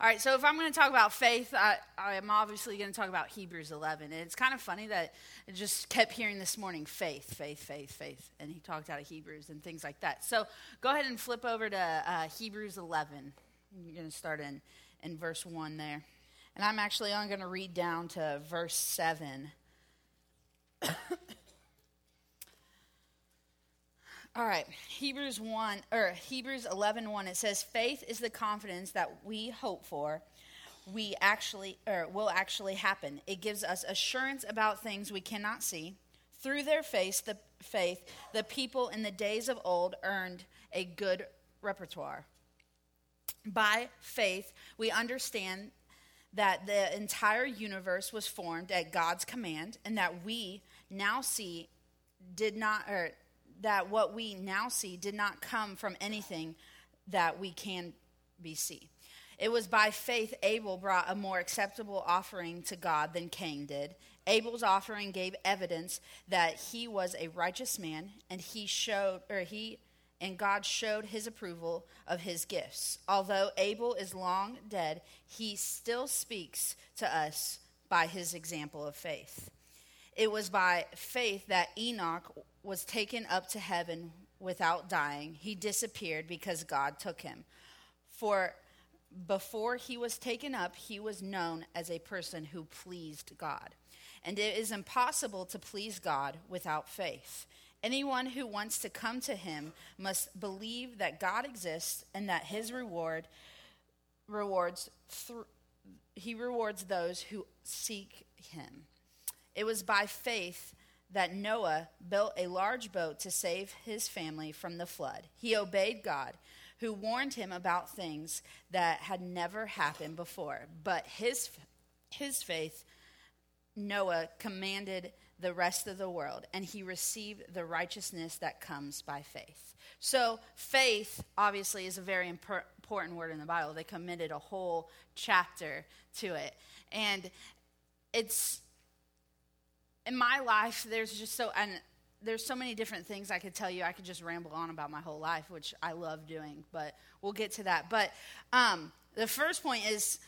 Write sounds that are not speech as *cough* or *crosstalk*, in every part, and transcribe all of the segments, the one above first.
All right, so if I'm going to talk about faith, I, I'm obviously going to talk about Hebrews 11. And it's kind of funny that I just kept hearing this morning faith, faith, faith, faith. And he talked out of Hebrews and things like that. So go ahead and flip over to uh, Hebrews 11. You're going to start in, in verse 1 there. And I'm actually only going to read down to verse 7. *coughs* All right, Hebrews 1 or Hebrews 11 1 it says faith is the confidence that we hope for we actually or will actually happen. It gives us assurance about things we cannot see. Through their faith, the faith, the people in the days of old earned a good repertoire. By faith, we understand that the entire universe was formed at God's command and that we now see did not or that what we now see did not come from anything that we can be see. It was by faith Abel brought a more acceptable offering to God than Cain did. Abel's offering gave evidence that he was a righteous man, and he showed, or he and God showed his approval of his gifts. Although Abel is long dead, he still speaks to us by his example of faith. It was by faith that Enoch was taken up to heaven without dying. He disappeared because God took him. For before he was taken up, he was known as a person who pleased God. And it is impossible to please God without faith. Anyone who wants to come to him must believe that God exists and that his reward rewards th- he rewards those who seek him. It was by faith that Noah built a large boat to save his family from the flood. He obeyed God, who warned him about things that had never happened before. But his, his faith, Noah commanded the rest of the world, and he received the righteousness that comes by faith. So, faith, obviously, is a very important word in the Bible. They committed a whole chapter to it. And it's in my life, there's just so, and there's so many different things I could tell you. I could just ramble on about my whole life, which I love doing, but we'll get to that. But um, the first point is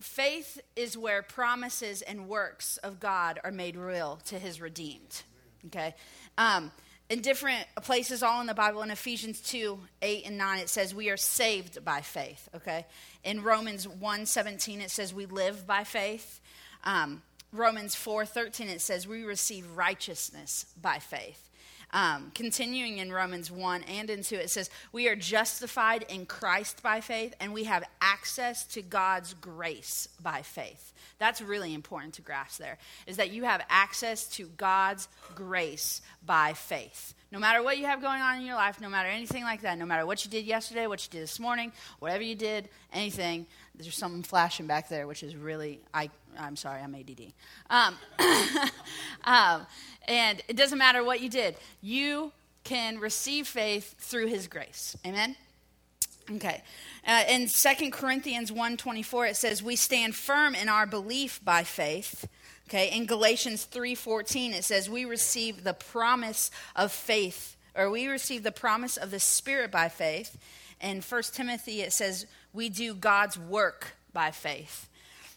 faith is where promises and works of God are made real to his redeemed. Okay? Um, in different places, all in the Bible, in Ephesians 2 8 and 9, it says we are saved by faith. Okay? In Romans 1 17, it says we live by faith. Um, Romans 4:13 it says we receive righteousness by faith. Um, continuing in Romans 1 and in 2, it says, We are justified in Christ by faith, and we have access to God's grace by faith. That's really important to grasp there, is that you have access to God's grace by faith. No matter what you have going on in your life, no matter anything like that, no matter what you did yesterday, what you did this morning, whatever you did, anything, there's something flashing back there, which is really, I, I'm sorry, I'm ADD. Um, *laughs* um, and it doesn't matter what you did, you can receive faith through his grace. Amen? Okay. Uh, in 2 Corinthians 1.24, it says, we stand firm in our belief by faith. Okay. In Galatians 3.14, it says, we receive the promise of faith, or we receive the promise of the Spirit by faith. In 1 Timothy, it says, we do God's work by faith.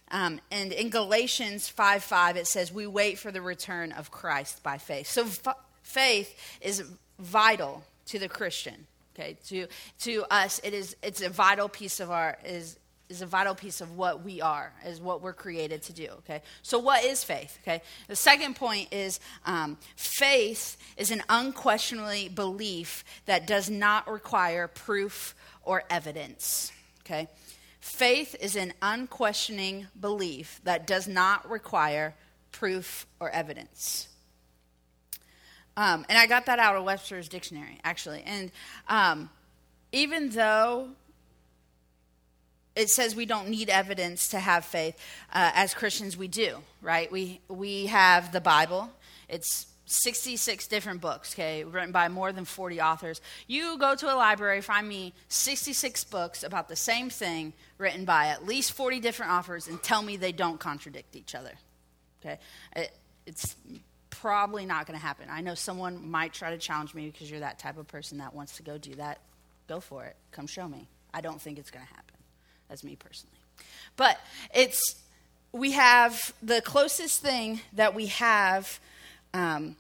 Um, and in Galatians 5 5, it says, We wait for the return of Christ by faith. So f- faith is vital to the Christian. Okay, to to us, it is it's a vital piece of our is is a vital piece of what we are, is what we're created to do. Okay, so what is faith? Okay, the second point is um, faith is an unquestionably belief that does not require proof or evidence. Okay, Faith is an unquestioning belief that does not require proof or evidence. Um, and I got that out of Webster's dictionary, actually. And um, even though it says we don't need evidence to have faith, uh, as Christians we do, right? We, we have the Bible. It's 66 different books, okay, written by more than 40 authors. You go to a library, find me 66 books about the same thing written by at least 40 different authors, and tell me they don't contradict each other, okay? It, it's probably not going to happen. I know someone might try to challenge me because you're that type of person that wants to go do that. Go for it. Come show me. I don't think it's going to happen. That's me personally. But it's, we have the closest thing that we have um,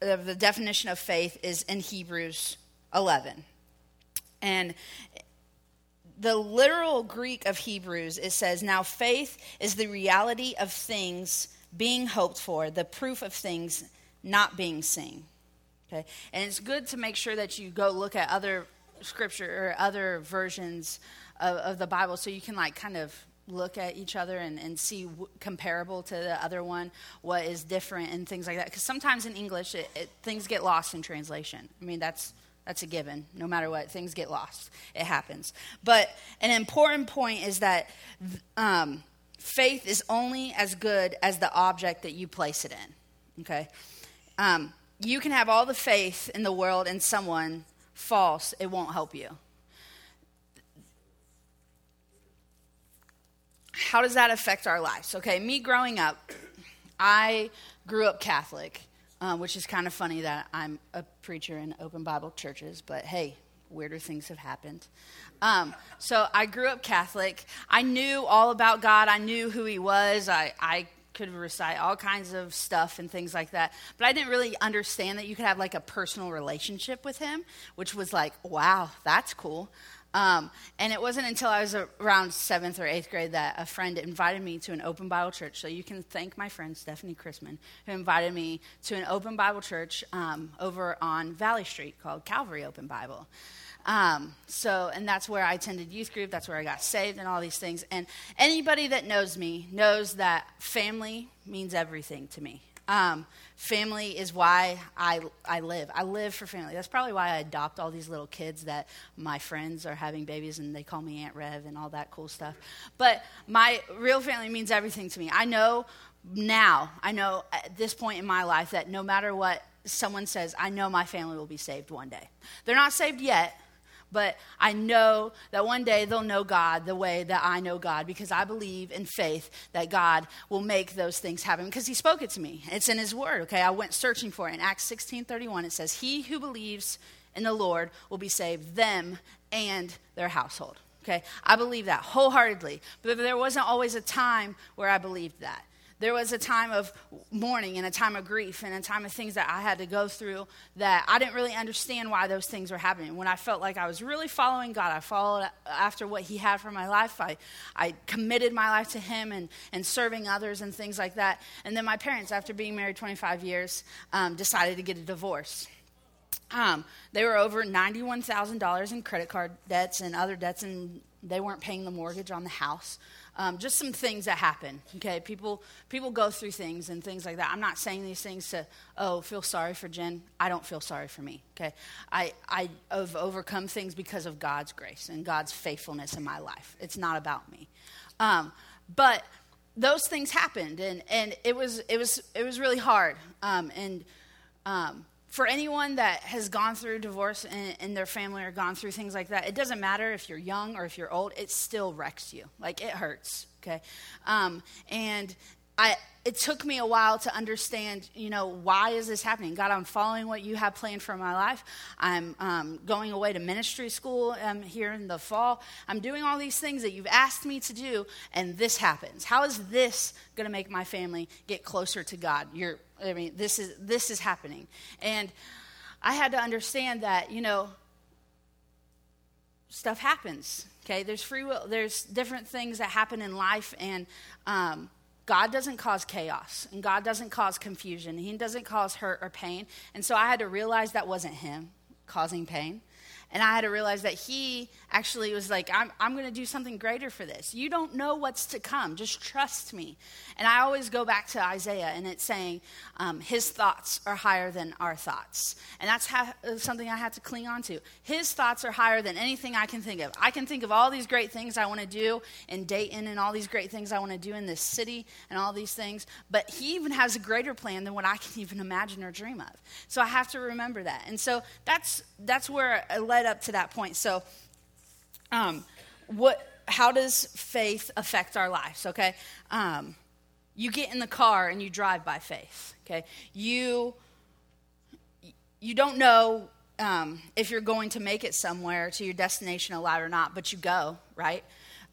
of the definition of faith is in Hebrews 11. And the literal Greek of Hebrews, it says, Now faith is the reality of things being hoped for, the proof of things not being seen. Okay? And it's good to make sure that you go look at other scripture or other versions of, of the Bible so you can like kind of look at each other and, and see w- comparable to the other one what is different and things like that. Because sometimes in english it, it, things get lost in translation. I mean that's that's a given. No matter what things get lost. It happens. But an important point is that um, faith is only as good as the object that you place it in okay? Um, you can have all the faith in the world in someone false, it won't help you. How does that affect our lives? Okay, me growing up, I grew up Catholic, um, which is kind of funny that I'm a preacher in open Bible churches, but hey, weirder things have happened. Um, so I grew up Catholic. I knew all about God. I knew who He was. I, I could recite all kinds of stuff and things like that. But I didn't really understand that you could have like a personal relationship with him, which was like, wow, that's cool. Um, and it wasn't until I was around seventh or eighth grade that a friend invited me to an open Bible church. So you can thank my friend Stephanie Chrisman, who invited me to an open Bible church um, over on Valley Street called Calvary Open Bible. Um, so, and that's where I attended youth group. That's where I got saved and all these things. And anybody that knows me knows that family means everything to me. Um, family is why I, I live. I live for family. That's probably why I adopt all these little kids that my friends are having babies and they call me Aunt Rev and all that cool stuff. But my real family means everything to me. I know now, I know at this point in my life that no matter what someone says, I know my family will be saved one day. They're not saved yet but I know that one day they'll know God the way that I know God because I believe in faith that God will make those things happen because He spoke it to me. It's in His Word, okay? I went searching for it. In Acts 16 31, it says, He who believes in the Lord will be saved, them and their household. Okay? I believe that wholeheartedly. But there wasn't always a time where I believed that. There was a time of mourning and a time of grief and a time of things that I had to go through that I didn't really understand why those things were happening. When I felt like I was really following God, I followed after what He had for my life. I, I committed my life to Him and, and serving others and things like that. And then my parents, after being married 25 years, um, decided to get a divorce. Um, they were over $91,000 in credit card debts and other debts, and they weren't paying the mortgage on the house. Um, just some things that happen. Okay, people people go through things and things like that. I'm not saying these things to oh feel sorry for Jen. I don't feel sorry for me. Okay, I I have overcome things because of God's grace and God's faithfulness in my life. It's not about me, um, but those things happened and and it was it was it was really hard um, and. For anyone that has gone through divorce in, in, their family or gone through things like that, it doesn't matter if you're young or if you're old, it still wrecks you. Like it hurts, okay? Um, and I, it took me a while to understand, you know, why is this happening? God, I'm following what you have planned for my life. I'm um, going away to ministry school um, here in the fall. I'm doing all these things that you've asked me to do, and this happens. How is this going to make my family get closer to God? You're, I mean, this is this is happening, and I had to understand that, you know, stuff happens. Okay, there's free will. There's different things that happen in life, and um, God doesn't cause chaos and God doesn't cause confusion. He doesn't cause hurt or pain. And so I had to realize that wasn't Him causing pain. And I had to realize that he actually was like, I'm, I'm going to do something greater for this. You don't know what's to come. Just trust me. And I always go back to Isaiah, and it's saying, um, His thoughts are higher than our thoughts. And that's ha- something I had to cling on to. His thoughts are higher than anything I can think of. I can think of all these great things I want to do in Dayton and all these great things I want to do in this city and all these things. But He even has a greater plan than what I can *laughs* even imagine or dream of. So I have to remember that. And so that's, that's where I led up to that point. So, um, what? How does faith affect our lives? Okay, um, you get in the car and you drive by faith. Okay, you you don't know um, if you're going to make it somewhere to your destination alive or not, but you go right.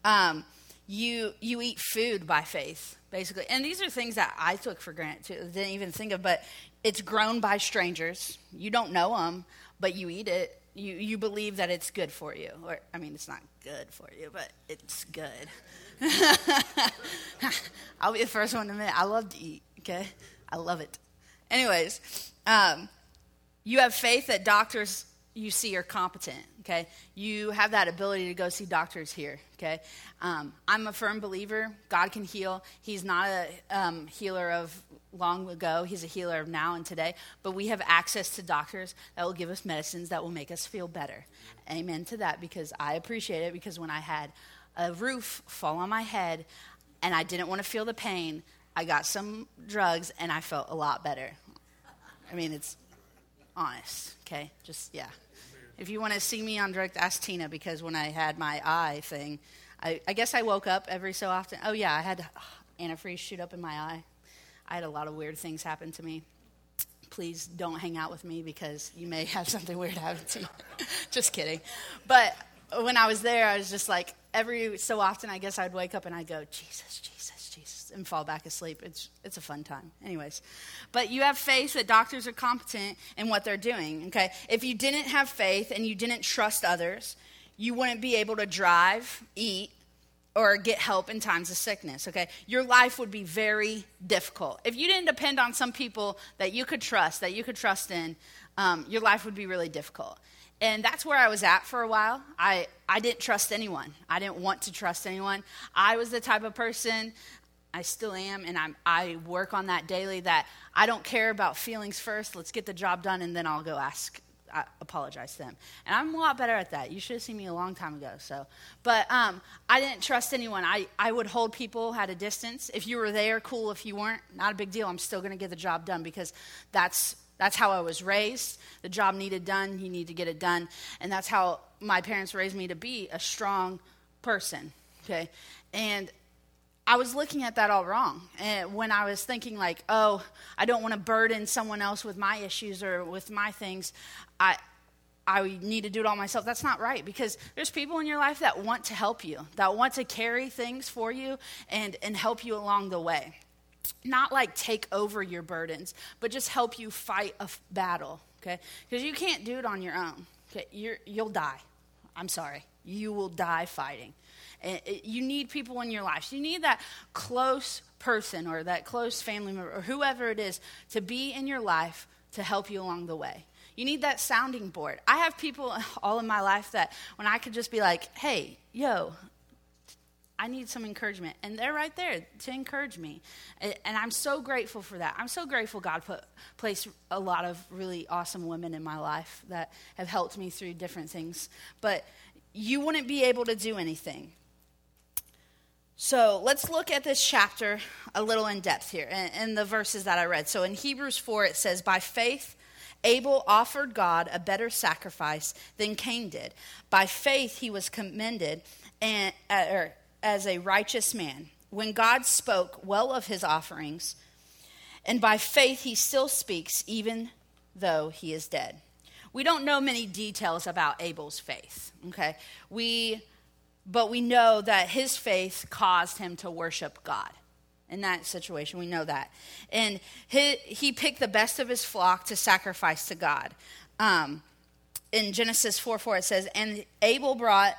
Um, you you eat food by faith basically and these are things that i took for granted too didn't even think of but it's grown by strangers you don't know them but you eat it you, you believe that it's good for you or i mean it's not good for you but it's good. *laughs* I'll be the first one to admit i love to eat okay? I love it. Anyways um, you have faith that doctors you see are competent okay? You have that ability to go see doctors here okay? Um, i'm a firm believer god can heal. He's not a um, healer of long ago. He's a healer of now and today. But we have access to doctors that will give us medicines that will make us feel better. Amen to that because i appreciate it because when i had a roof fall on my head and i didn't want to feel the pain i got some drugs and i felt a lot better. I mean it's honest okay? Just yeah. If you want to see me on direct, ask Tina because when I had my eye thing, I, I guess I woke up every so often. Oh, yeah, I had antifreeze shoot up in my eye. I had a lot of weird things happen to me. Please don't hang out with me because you may have *laughs* something weird happen to you. *laughs* just kidding. But when I was there, I was just like, every so often, I guess I'd wake up and I'd go, Jesus, Jesus Jesus, and fall back asleep. It's, it's a fun time. Anyways, but you have faith that doctors are competent in what they're doing, okay? If you didn't have faith and you didn't trust others, you wouldn't be able to drive, eat, or get help in times of sickness, okay? Your life would be very difficult. If you didn't depend on some people that you could trust, that you could trust in, um, your life would be really difficult. And that's where I was at for a while. I, I didn't trust anyone. I didn't want to trust anyone. I was the type of person, I still am, and I'm, I work on that daily that I don't care about feelings first. Let's get the job done, and then I'll go ask, I apologize to them. And I'm a lot better at that. You should have seen me a long time ago. So, But um, I didn't trust anyone. I, I would hold people at a distance. If you were there, cool. If you weren't, not a big deal. I'm still going to get the job done because that's that's how I was raised. The job needed done, you need to get it done. And that's how my parents raised me to be a strong person. Okay? And I was looking at that all wrong. And when I was thinking, like, oh, I don't want to burden someone else with my issues or with my things, I, I need to do it all myself. That's not right because there's people in your life that want to help you, that want to carry things for you and, and help you along the way not like take over your burdens, but just help you fight a battle, okay? Because you can't do it on your own. Okay? You're, you'll die. I'm sorry. You will die fighting. You need people in your life. You need that close person or that close family member or whoever it is to be in your life to help you along the way. You need that sounding board. I have people *laughs* all in my life that when I could just be like, hey, yo, I need some encouragement. And they're right there to encourage me. And I'm so grateful for that. I'm so grateful God put placed a lot of really awesome women in my life that have helped me through different things. But you wouldn't be able to do anything. So let's look at this chapter a little in depth here in, the verses that I read. So in Hebrews 4, it says, By faith, Abel offered God a better sacrifice than Cain did. By faith, he was commended and, uh, or as a righteous man when God spoke well of his offerings, and by faith he still speaks even though he is dead. We don't know many details about Abel's faith, okay? We but we know that his faith caused him to worship God. In that situation, we know that. And he, he picked the best of his flock to sacrifice to God. Um, in Genesis 4 4, it says, And Abel brought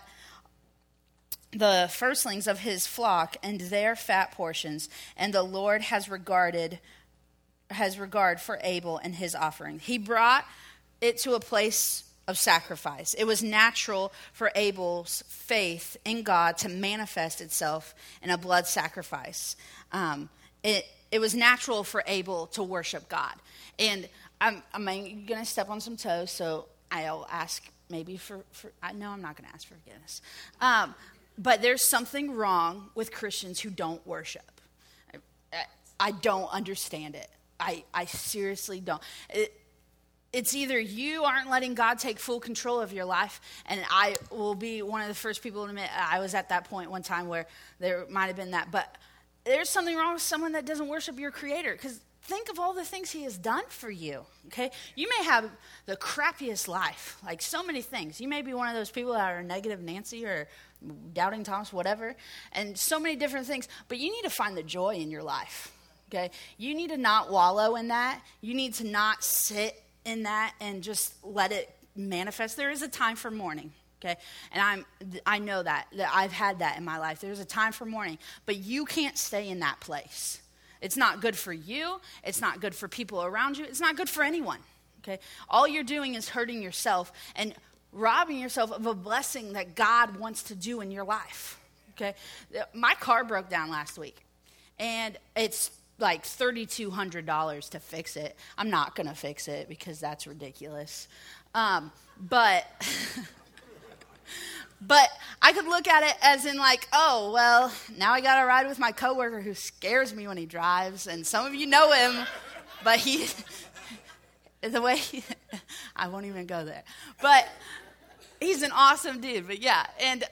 the firstlings of his flock and their fat portions, and the Lord has regarded has regard for Abel and his offering. He brought it to a place of sacrifice. It was natural for Abel's faith in God to manifest itself in a blood sacrifice. Um, it, it was natural for Abel to worship God. And I'm, I'm going to step on some toes, so I'll ask maybe for, for I know I'm not going to ask for forgiveness. Um, but there's something wrong with Christians who don't worship. I, I don't understand it. I, I seriously don't. It, it's either you aren't letting God take full control of your life, and I will be one of the first people to admit I was at that point one time where there might have been that. But there's something wrong with someone that doesn't worship your Creator because think of all the things He has done for you. Okay, you may have the crappiest life, like so many things. You may be one of those people that are negative Nancy or doubting Thomas, whatever, and so many different things. But you need to find the joy in your life. Okay? You need to not wallow in that. You need to not sit in that and just let it manifest. There is a time for mourning. Okay? And I'm I know that that I've had that in my life. There's a time for mourning, but you can't stay in that place. It's not good for you. It's not good for people around you. It's not good for anyone. Okay? All you're doing is hurting yourself and robbing yourself of a blessing that God wants to do in your life. Okay? Uh, my car broke down last week. And it's like $3,200 to fix it. I'm not going to fix it because that's ridiculous. Um, but. *laughs* but I could look at it as in like, oh, well, now I got to ride with my coworker who scares me when he drives, and some of you know him, but he, *laughs* the way, he, *laughs* I won't even go there. But he's an awesome dude, but yeah, and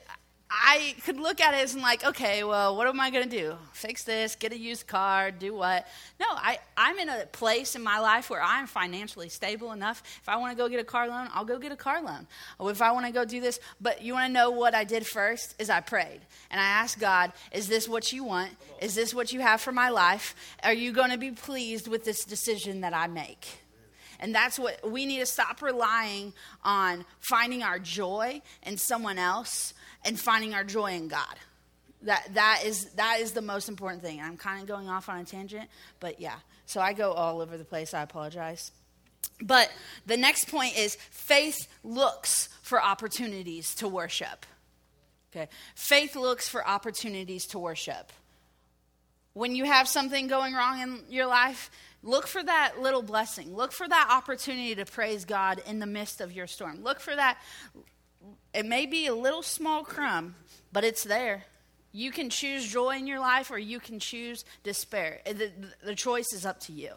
I could look at it as like, okay, well, what am I going to do? Fix this, get a used car, do what? No, I, I'm in a place in my life where I'm financially stable enough. If I want to go get a car loan, I'll go get a car loan. Or if I want to go do this, but you want to know what I did first? Is I prayed. And I asked God, is this what you want? Is this what you have for my life? Are you going to be pleased with this decision that I make? And that's what we need to stop relying on finding our joy in someone else and finding our joy in God. That, that, is, that is the most important thing. I'm kind of going off on a tangent, but yeah. So I go all over the place. I apologize. But the next point is faith looks for opportunities to worship. Okay. Faith looks for opportunities to worship. When you have something going wrong in your life, look for that little blessing. Look for that opportunity to praise God in the midst of your storm. Look for that it may be a little small crumb, but it's there. You can choose joy in your life or you can choose despair. The, the choice is up to you.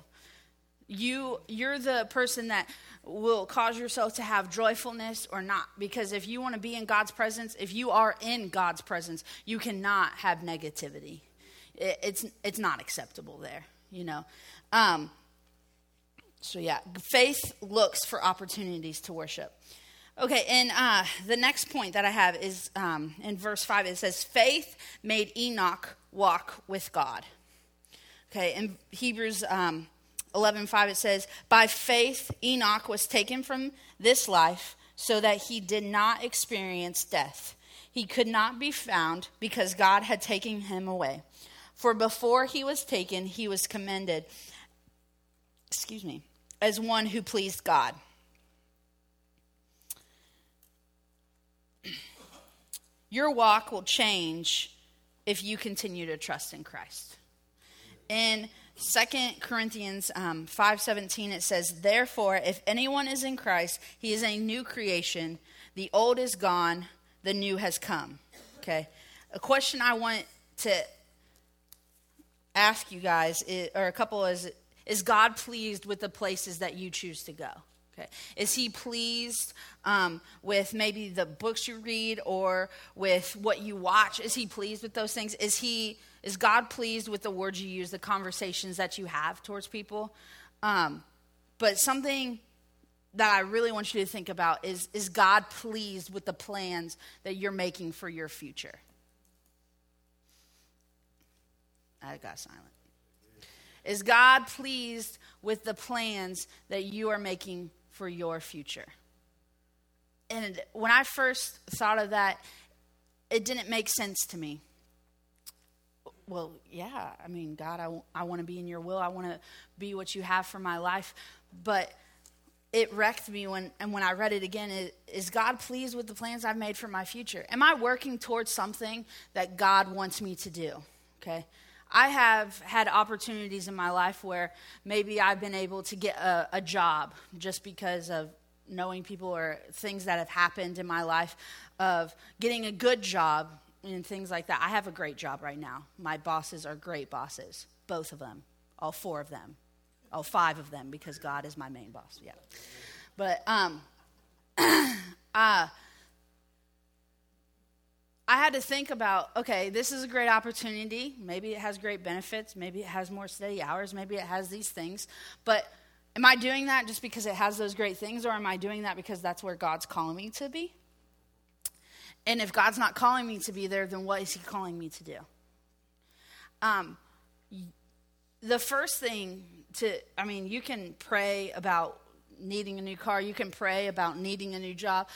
You you're the person that will cause yourself to have joyfulness or not because if you want to be in God's presence, if you are in God's presence, you cannot have negativity. It, it's it's not acceptable there, you know. Um, so yeah, faith looks for opportunities to worship. Okay, and uh, the next point that I have is um, in verse 5. It says, Faith made Enoch walk with God. Okay, in Hebrews um, 11 5, it says, By faith Enoch was taken from this life so that he did not experience death. He could not be found because God had taken him away. For before he was taken, he was commended, excuse me, as one who pleased God. Your walk will change if you continue to trust in Christ. In 2 Corinthians um, 5:17 it says, "Therefore, if anyone is in Christ, he is a new creation. The old is gone, the new has come." Okay? A question I want to ask you guys or a couple is is God pleased with the places that you choose to go? Okay. Is he pleased um, with maybe the books you read or with what you watch? Is he pleased with those things? Is he is God pleased with the words you use, the conversations that you have towards people? Um, but something that I really want you to think about is is God pleased with the plans that you're making for your future? I got silent. Is God pleased with the plans that you are making for your future. And when I first thought of that, it didn't make sense to me. Well, yeah, I mean, God, I, I want to be in your will. I want to be what you have for my life. But it wrecked me when, and when I read it again, is, is God pleased with the plans I've made for my future? Am I working towards something that God wants me to do? Okay. I have had opportunities in my life where maybe I've been able to get a, a, job just because of knowing people or things that have happened in my life, of getting a good job and things like that. I have a great job right now. My bosses are great bosses, both of them, all four of them, all five of them, because God is my main boss. Yeah. But, um, *clears throat* uh, I had to think about okay, this is a great opportunity. Maybe it has great benefits. Maybe it has more steady hours. Maybe it has these things. But am I doing that just because it has those great things, or am I doing that because that's where God's calling me to be? And if God's not calling me to be there, then what is He calling me to do? Um, the first thing to, I mean, you can pray about needing a new car, you can pray about needing a new job,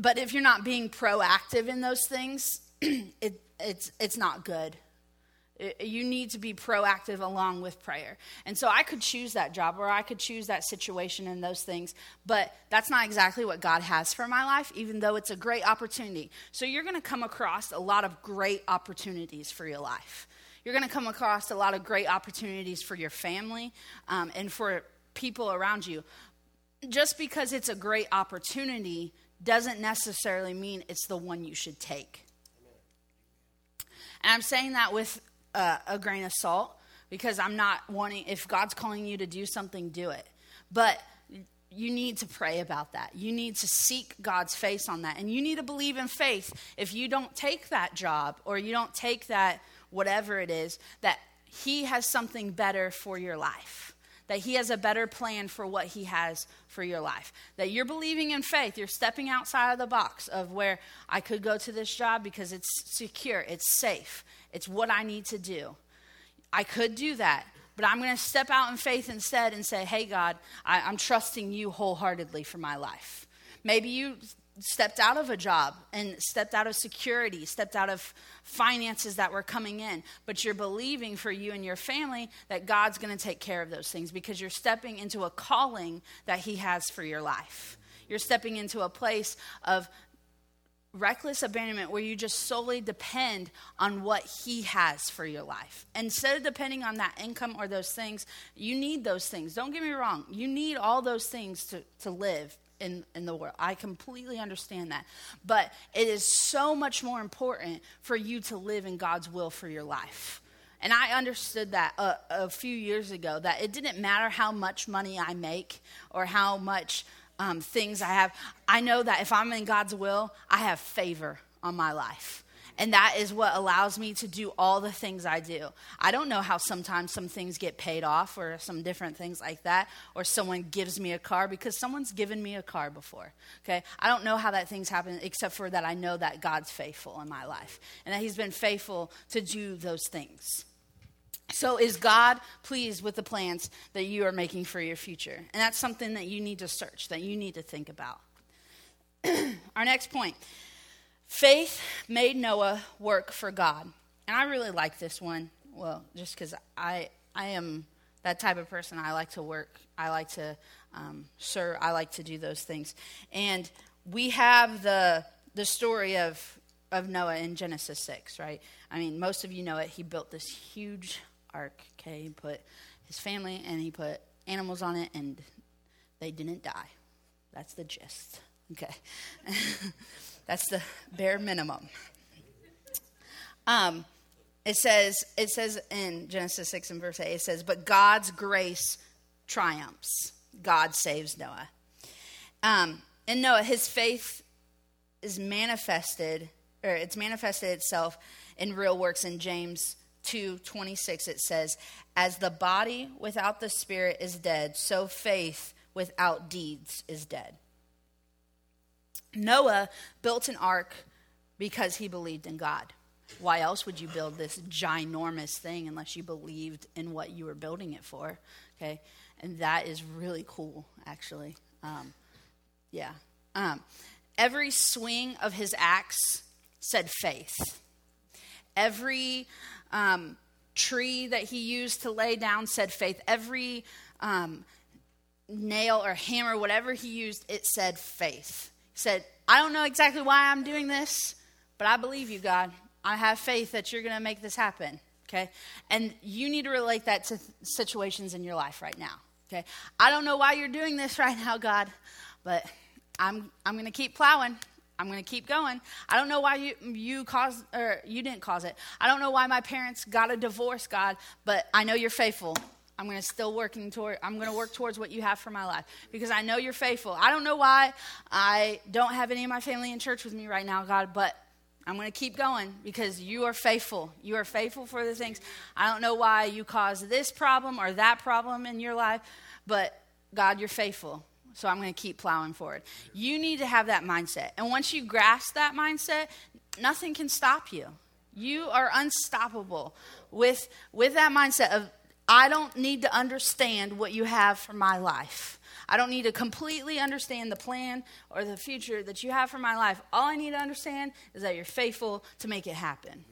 but if you're not being proactive in those things, *clears throat* it, it's, it's not good. You need to be proactive along with prayer. And so I could choose that job or I could choose that situation and those things, but that's not exactly what God has for my life, even though it's a great opportunity. So you're going to come across a lot of great opportunities for your life. You're going to come across a lot of great opportunities for your family um, and for people around you. Just because it's a great opportunity doesn't necessarily mean it's the one you should take. And I'm saying that with uh, a grain of salt because I'm not wanting, if God's calling you to do something, do it. But you need to pray about that. You need to seek God's face on that. And you need to believe in faith. If you don't take that job or you don't take that, whatever it is, that He has something better for your life. That He has a better plan for what He has for your life. That you're believing in faith. You're stepping outside of the box of where I could go to this job because it's secure, it's safe, it's what I need to do. I could do that, but I'm going to step out in faith instead and say, hey, God, I, am trusting you wholeheartedly for my life. Maybe you stepped out of a job and stepped out of security, stepped out of finances that were coming in, but you're believing for you and your family that God's going to take care of those things because you're stepping into a calling that He has for your life. You're stepping into a place of reckless abandonment where you just solely depend on what he has for your life. Instead of depending on that income or those things you need those things. Don't get me wrong you need all those things to, to live in, in the world i completely understand that but it is so much more important for you to live in god's will for your life and I understood that a, a few years ago that it didn't matter how much money I make or how much um, things I have. I know that if I'm in God's will, I have favor on my life. And that is what allows me to do all the things I do. I don't know how sometimes some things get paid off or some different things like that, or someone gives me a car because someone's given me a car before. Okay? I don't know how that things happen except for that I know that God's faithful in my life and that He's been faithful to do those things. So, is God pleased with the plans that you are making for your future? And that's something that you need to search, that you need to think about. *clears throat* Our next point faith made Noah work for God. And I really like this one. Well, just because I, I am that type of person. I like to work, I like to um, serve, I like to do those things. And we have the, the story of, of Noah in Genesis 6, right? I mean, most of you know it. He built this huge ark. Okay, he put his family and he put animals on it, and they didn't die. That's the gist. Okay, *laughs* that's the bare minimum. Um, it says it says in Genesis six and verse eight. It says, "But God's grace triumphs. God saves Noah." Um, and Noah, his faith is manifested, or it's manifested itself in real works in James 2:26 it says, "As the body without the spirit is dead, so faith without deeds is dead." Noah built an ark because he believed in God. Why else would you build this ginormous thing unless you believed in what you were building it for? Okay, and that is really cool, actually. Um, yeah. Um, every swing of his axe said faith. Every um, tree that he used to lay down said faith. Every um, nail or hammer, whatever he used, it said faith. Said, I don't know exactly why I'm doing this, but I believe you, God. I have faith that you're going to make this happen. Okay? And you need to relate that to situations in your life right now. Okay? I don't know why you're doing this *laughs* right now, God, but I'm, I'm going to keep plowing. I'm going to keep going. I don't know why you you caused or you didn't cause it. I don't know why my parents got a divorce, God, but I know you're faithful. I'm going to still working toward I'm going to work towards what you have for my life because I know you're faithful. I don't know why I don't have any of my family in church with me right now, God, but I'm going to keep going because you are faithful. You are faithful for the things. I don't know why you caused this problem or that problem in your life, but God, you're faithful. So I'm going to keep plowing forward. You need to have that mindset. And once you grasp that mindset, nothing can stop you. You are unstoppable with, with that mindset of, I don't need to understand what you have for my life. I don't need to completely understand the plan or the future that you have for my life. All I need to understand is that you're faithful to make it happen.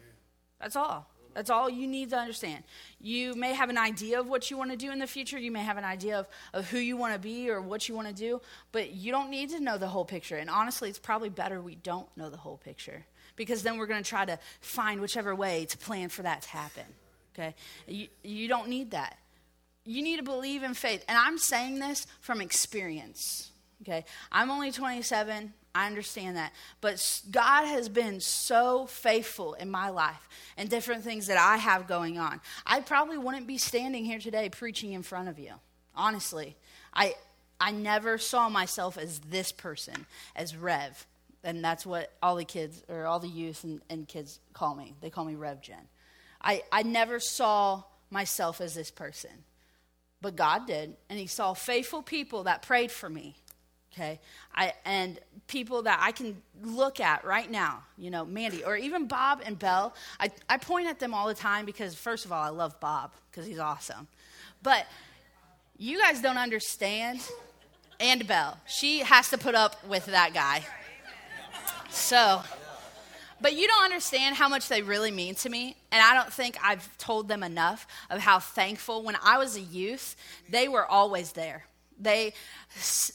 That's all. That's all you need to understand. You may have an idea of what you want to do in the future. You may have an idea of, of who you want to be or what you want to do, but you don't need to know the whole picture. And honestly, it's probably better we don't know the whole picture because then we're going to try to find whichever way to plan for that to happen. Okay? You, you don't need that. You need to believe in faith. And I'm saying this from experience. Okay? I'm only 27. I understand that. But God has been so faithful in my life and different things that I have going on. I probably wouldn't be standing here today preaching in front of you. Honestly. I I never saw myself as this person, as Rev. And that's what all the kids or all the youth and, and kids call me. They call me Rev Jen. I, I never saw myself as this person. But God did, and He saw faithful people that prayed for me. Okay, I and people that I can look at right now, you know, Mandy or even Bob and Belle. I, I point at them all the time because first of all, I love Bob because he's awesome. But you guys don't understand. And Belle, she has to put up with that guy. So but you don't understand how much they really mean to me. And I don't think I've told them enough of how thankful. When I was a youth, they were always there. They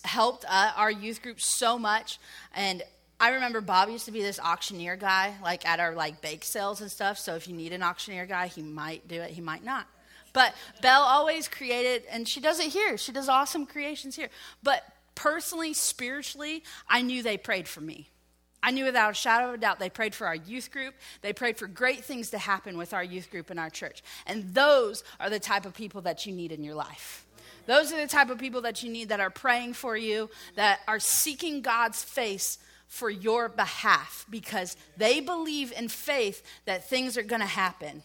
helped uh, our youth group so much. And I remember Bob used to be this auctioneer guy, like at our like bake sales and stuff. So if you need an auctioneer guy, he might do it, he might not. But Belle always created, and she does it here. She does awesome creations here. But personally, spiritually, I knew they prayed for me. I knew without a shadow of a doubt they prayed for our youth group. They prayed for great things to happen with our youth group and our church. And those are the type of people that you need in your life. Those are the type of people that you need that are praying for you, that are seeking God's face for your behalf because they believe in faith that things are going to happen.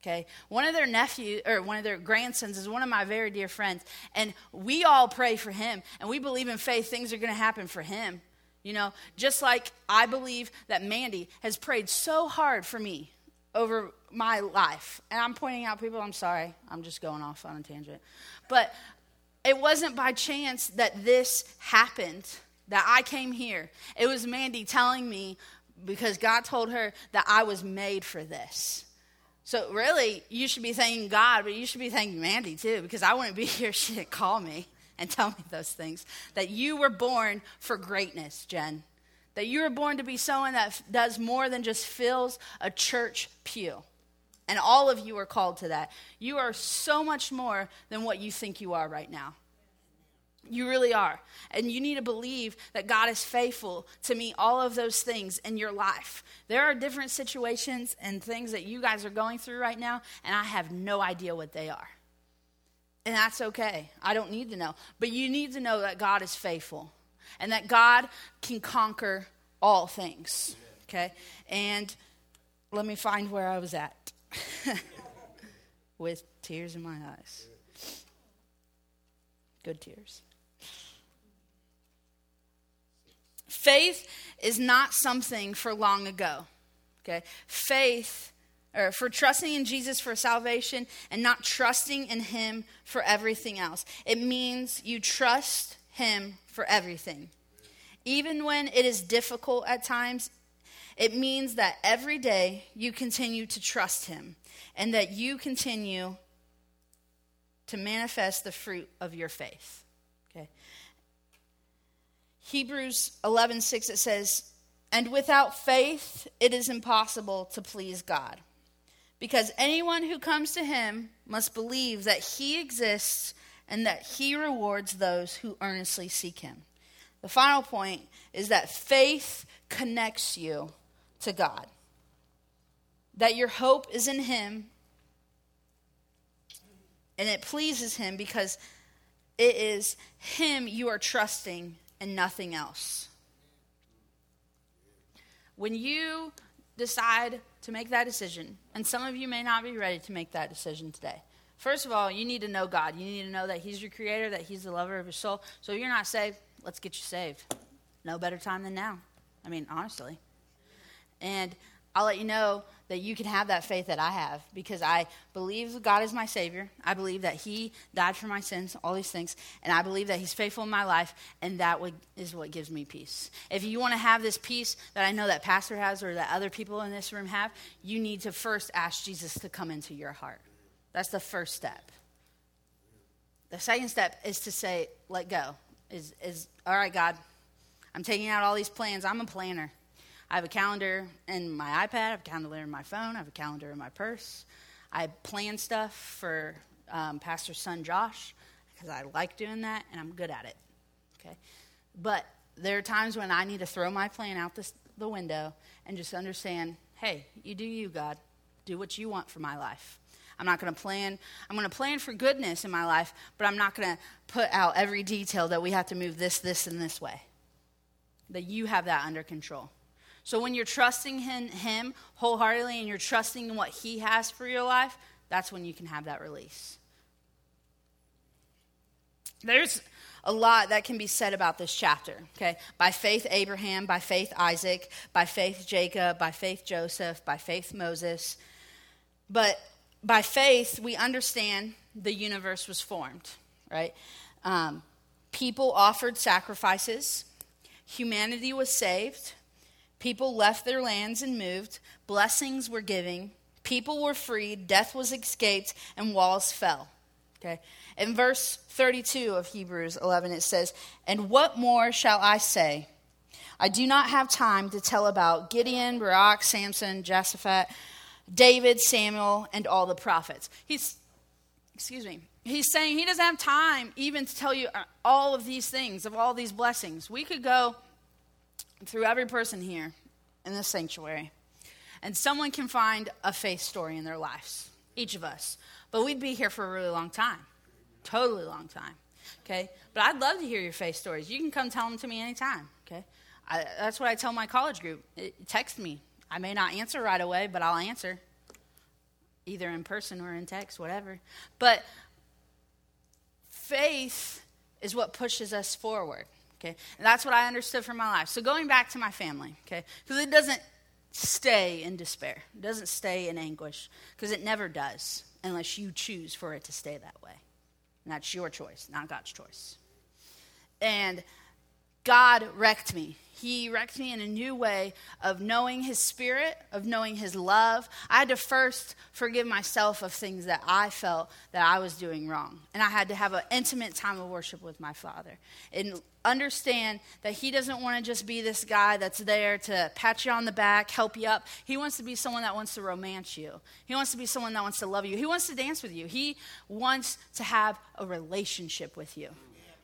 Okay, one of their nephews or one of their grandsons is one of my very dear friends, and we all pray for him, and we believe in faith things are going to happen for him. You know, just like I believe that Mandy has prayed so hard for me over my life. And I'm pointing out people, I'm sorry, I'm just going off on a tangent. But it wasn't by chance that this happened, that I came here. It was Mandy telling me, because God told her that I was made for this. So really, you should be thanking God, but you should be thanking Mandy too, because I wouldn't be *laughs* here. if She didn't call me and tell me those things. That you were born for greatness, Jen. That you were born to be someone that does more than just fills a church pew. And all of you are called to that. You are so much more than what you think you are right now. You really are. And you need to believe that God is faithful to meet all of those things in your life. There are different situations and things that you guys are going through right now, and I have no idea what they are. And that's okay. I don't need to know. But you need to know that God is faithful and that God can conquer all things. Okay? And let me find where I was at *laughs* with tears in my eyes. Good tears. Faith is not something for long ago. Okay? Faith or for trusting in Jesus for salvation and not trusting in Him for everything else. It means you trust Him for everything. Even when it is difficult at times, it means that every day you continue to trust Him and that you continue to manifest the fruit of your faith. Okay. Hebrews 11:6 it says, "And without faith it is impossible to please God." Because anyone who comes to him must believe that he exists and that he rewards those who earnestly seek him. The final point is that faith connects you to God, that your hope is in him and it pleases him because it is him you are trusting and nothing else. When you decide to make that decision, and some of you may not be ready to make that decision today. First of all, you need to know God. You need to know that He's your creator, that He's the lover of your soul. So if you're not saved, let's get you saved. No better time than now. I mean, honestly. And I'll let you know that you can have that faith that I have because I believe God is my Savior. I believe that He died for my sins, all these things. And I believe that He's faithful in my life, and that is what gives me peace. If you want to have this peace that I know that Pastor has or that other people in this room have, you need to first ask Jesus to come into your heart. That's the first step. The second step is to say, let go. Is, is all right, God, I'm taking out all these plans. I'm a planner. I have a calendar in my iPad, I have a calendar in my phone, I have a calendar in my purse. I plan stuff for um, Pastor's son Josh because I like doing that and I'm good at it. Okay, but there are times when I need to throw my plan out this, the window and just understand, hey, you do you, God. Do what you want for my life. I'm not going to plan. I'm going to plan for goodness in my life, but I'm not going to put out every detail that we have to move this, this, and this way. That you have that under control. So when you're trusting in Him wholeheartedly and you're trusting in what He has for your life, that's when you can have that release. There's a lot that can be said about this chapter, okay? By faith, Abraham, by faith, Isaac, by faith, Jacob, by faith, Joseph, by faith, Moses. But by faith, we understand the universe was formed, right? Um, people offered sacrifices, humanity was saved, People left their lands and moved. Blessings were given. People were freed. Death was escaped, and walls fell. Okay. In verse 32 of Hebrews 11, it says, And what more shall I say? I do not have time to tell about Gideon, Barak, Samson, Jehoshaphat, David, Samuel, and all the prophets. He's, excuse me, he's saying he doesn't have time even to tell you uh, all of these things, of all these blessings. We could go through every person here in this sanctuary. And someone can find a faith story in their lives, each of us. But we'd be here for a really long time, totally long time. Okay? But I'd love to hear your faith stories. You can come tell them to me anytime. Okay? I, that's what I tell my college group. It, text me. I may not answer right away, but I'll answer, either in person or in text, whatever. But faith is what pushes us forward. Okay? And that's what I understood from my life. So going back to my family, okay? Because it doesn't stay in despair. It doesn't stay in anguish. Because it never does unless you choose for it to stay that way. And that's your choice, not God's choice. And God wrecked me. He wrecked me in a new way of knowing His Spirit, of knowing His love. I had to first forgive myself of things that I felt that I was doing wrong. And I had to have an intimate time of worship with my Father and understand that He doesn't want to just be this guy that's there to pat you on the back, help you up. He wants to be someone that wants to romance you, He wants to be someone that wants to love you, He wants to dance with you, He wants to have a relationship with you.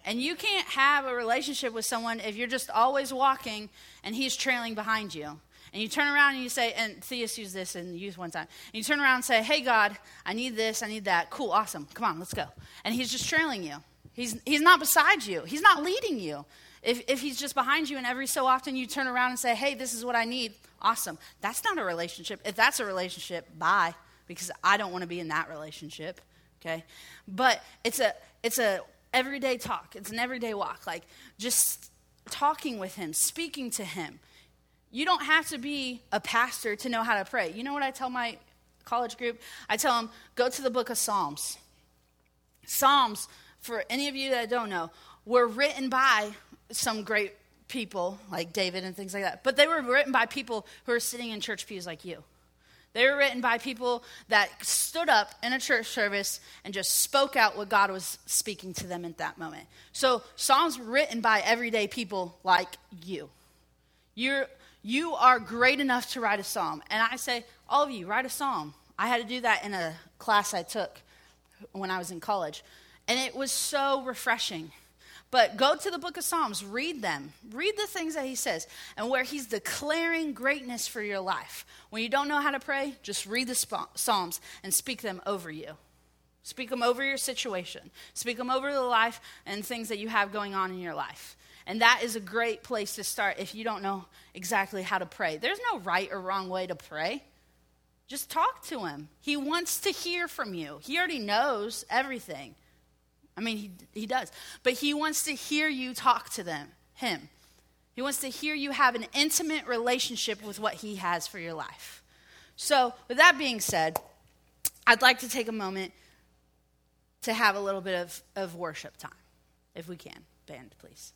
And you can't have a relationship with someone if you're just always walking and he's trailing behind you. And you turn around and you say, and Theus used this in youth one time. And you turn around and say, Hey, God, I need this, I need that. Cool, awesome. Come on, let's go. And he's just trailing you. He's, he's not beside you, he's not leading you. If, if he's just behind you and every so often you turn around and say, Hey, this is what I need, awesome. That's not a relationship. If that's a relationship, bye, because I don't want to be in that relationship. Okay? But it's a, it's a everyday talk, it's an everyday walk. Like just talking with Him, speaking to Him. You don't have to be a pastor to know how to pray. You know what I tell my college group? I tell them, go to the book of Psalms. Psalms, for any of you that don't know, were written by some great people like David and things like that. But they were written by people who are sitting in church pews like you. They were written by people that stood up in a church service and just spoke out what God was speaking to them at that moment. So, Psalms were written by everyday people like you. You're, you are great enough to write a psalm. And I say, all of you, write a psalm. I had to do that in a class I took when I was in college. And it was so refreshing but go to the book of Psalms, read them, read the things that he says, and where he's declaring greatness for your life. When you don't know how to pray, just read the Psalms and speak them over you. Speak them over your situation, speak them over the life and things that you have going on in your life. And that is a great place to start if you don't know exactly how to pray. There's no right or wrong way to pray. Just talk to him. He wants to hear from you. He already knows everything. I mean, he, he does. But he wants to hear you talk to them, him. He wants to hear you have an intimate relationship with what He has for your life. So, with that being said, I'd like to take a moment to have a little bit of, of worship time, if we can. Band, please.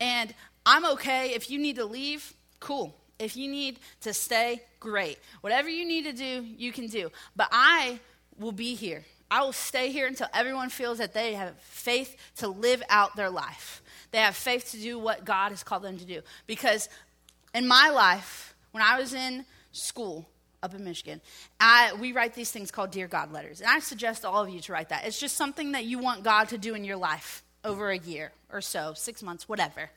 And I'm okay. If you need to leave, cool. If you need to stay, great. Whatever you need to do, you can do. But I will be here. I will stay here until everyone feels that they have faith to live out their life. They have faith to do what God has called them to do. Because in my life, when I was in school up in Michigan, I, we write these things called Dear God letters. And I suggest all of you to write that. It's just something that you want God to do in your life over a year or so, six months, whatever.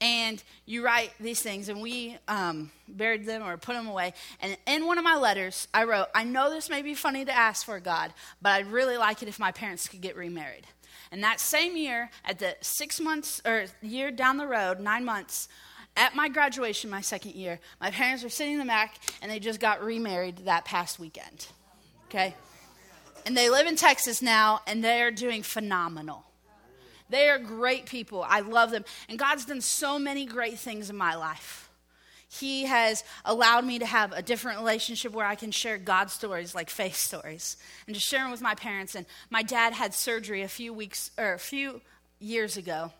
And you write these things, and we um, buried them or put them away. And in one of my letters, I wrote, I know this may be funny to ask for God, but I'd really like it if my parents could get remarried. And that same year, at the six months or year down the road, nine months, at my graduation, my second year, my parents were sitting in the back and they just got remarried that past weekend. Okay? And they live in Texas now and they're doing phenomenal. They are great people. I love them. And God's done so many great things in my life. He has allowed me to have a different relationship where I can share God stories like faith stories and just share them with my parents. And my dad had surgery a few weeks or a few years ago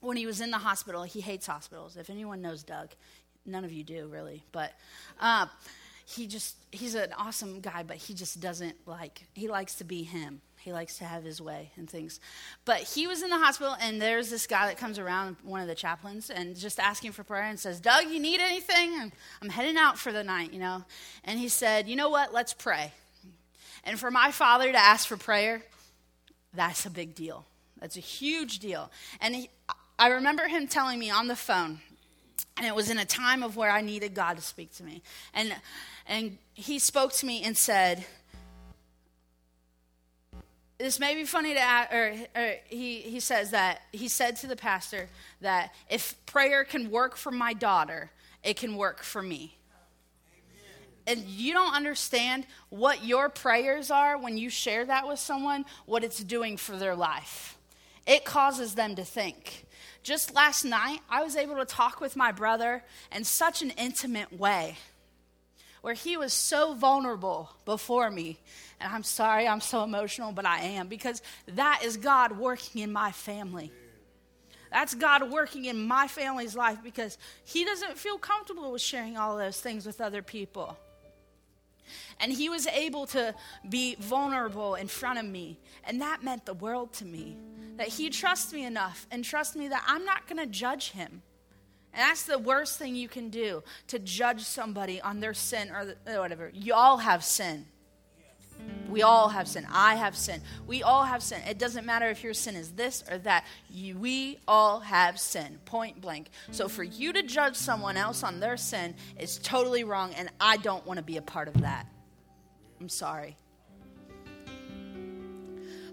when he was in the hospital. He hates hospitals. If anyone knows Doug, none of you do really, but uh, he just, he's an awesome guy, but he just doesn't like, he likes to be him. He likes to have his way and things. But he was in the hospital, and there's this guy that comes around, one of the chaplains, and just asking for prayer and says, Doug, you need anything? I'm, I'm heading out for the night, you know. And he said, You know what? Let's pray. And for my father to ask for prayer, that's a big deal. That's a huge deal. And he, I remember him telling me on the phone, and it was in a time of where I needed God to speak to me. And, and he spoke to me and said, this may be funny to add, or, or, he, he says that he said to the pastor that if prayer can work for my daughter, it can work for me. And you don't understand what your prayers are when you share that with someone, what it's doing for their life. It causes them to think. Just last night, I was able to talk with my brother in such an intimate way where he was so vulnerable before me. And I'm sorry I'm so emotional, but I am because that is God working in my family. That's God working in my family's life because he doesn't feel comfortable with sharing all those things with other people. And he was able to be vulnerable in front of me. And that meant the world to me. That he trusts me enough and trusts me that I'm not going to judge him. And that's the worst thing you can do to judge somebody on their sin or whatever. You all have sin. We all have sin. I have sin. We all have sin. It doesn't matter if your sin is this or that. We all have sin, point blank. So for you to judge someone else on their sin is totally wrong, and I don't want to be a part of that. I'm sorry.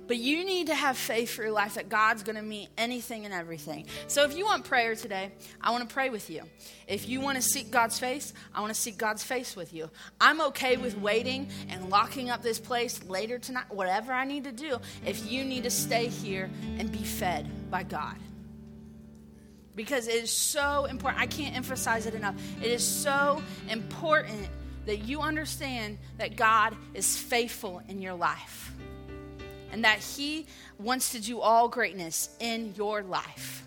But you need to have faith for your life that God's going to meet anything and everything. So if you want prayer today, I want to pray with you. If you want to seek God's face, I want to seek God's face with you. I'm okay with waiting and locking up this place later tonight, whatever I need to do, if you need to stay here and be fed by God because it is so important. I can't emphasize it enough. It is so important that you understand that God is faithful in your life and that He wants to do all greatness in your life.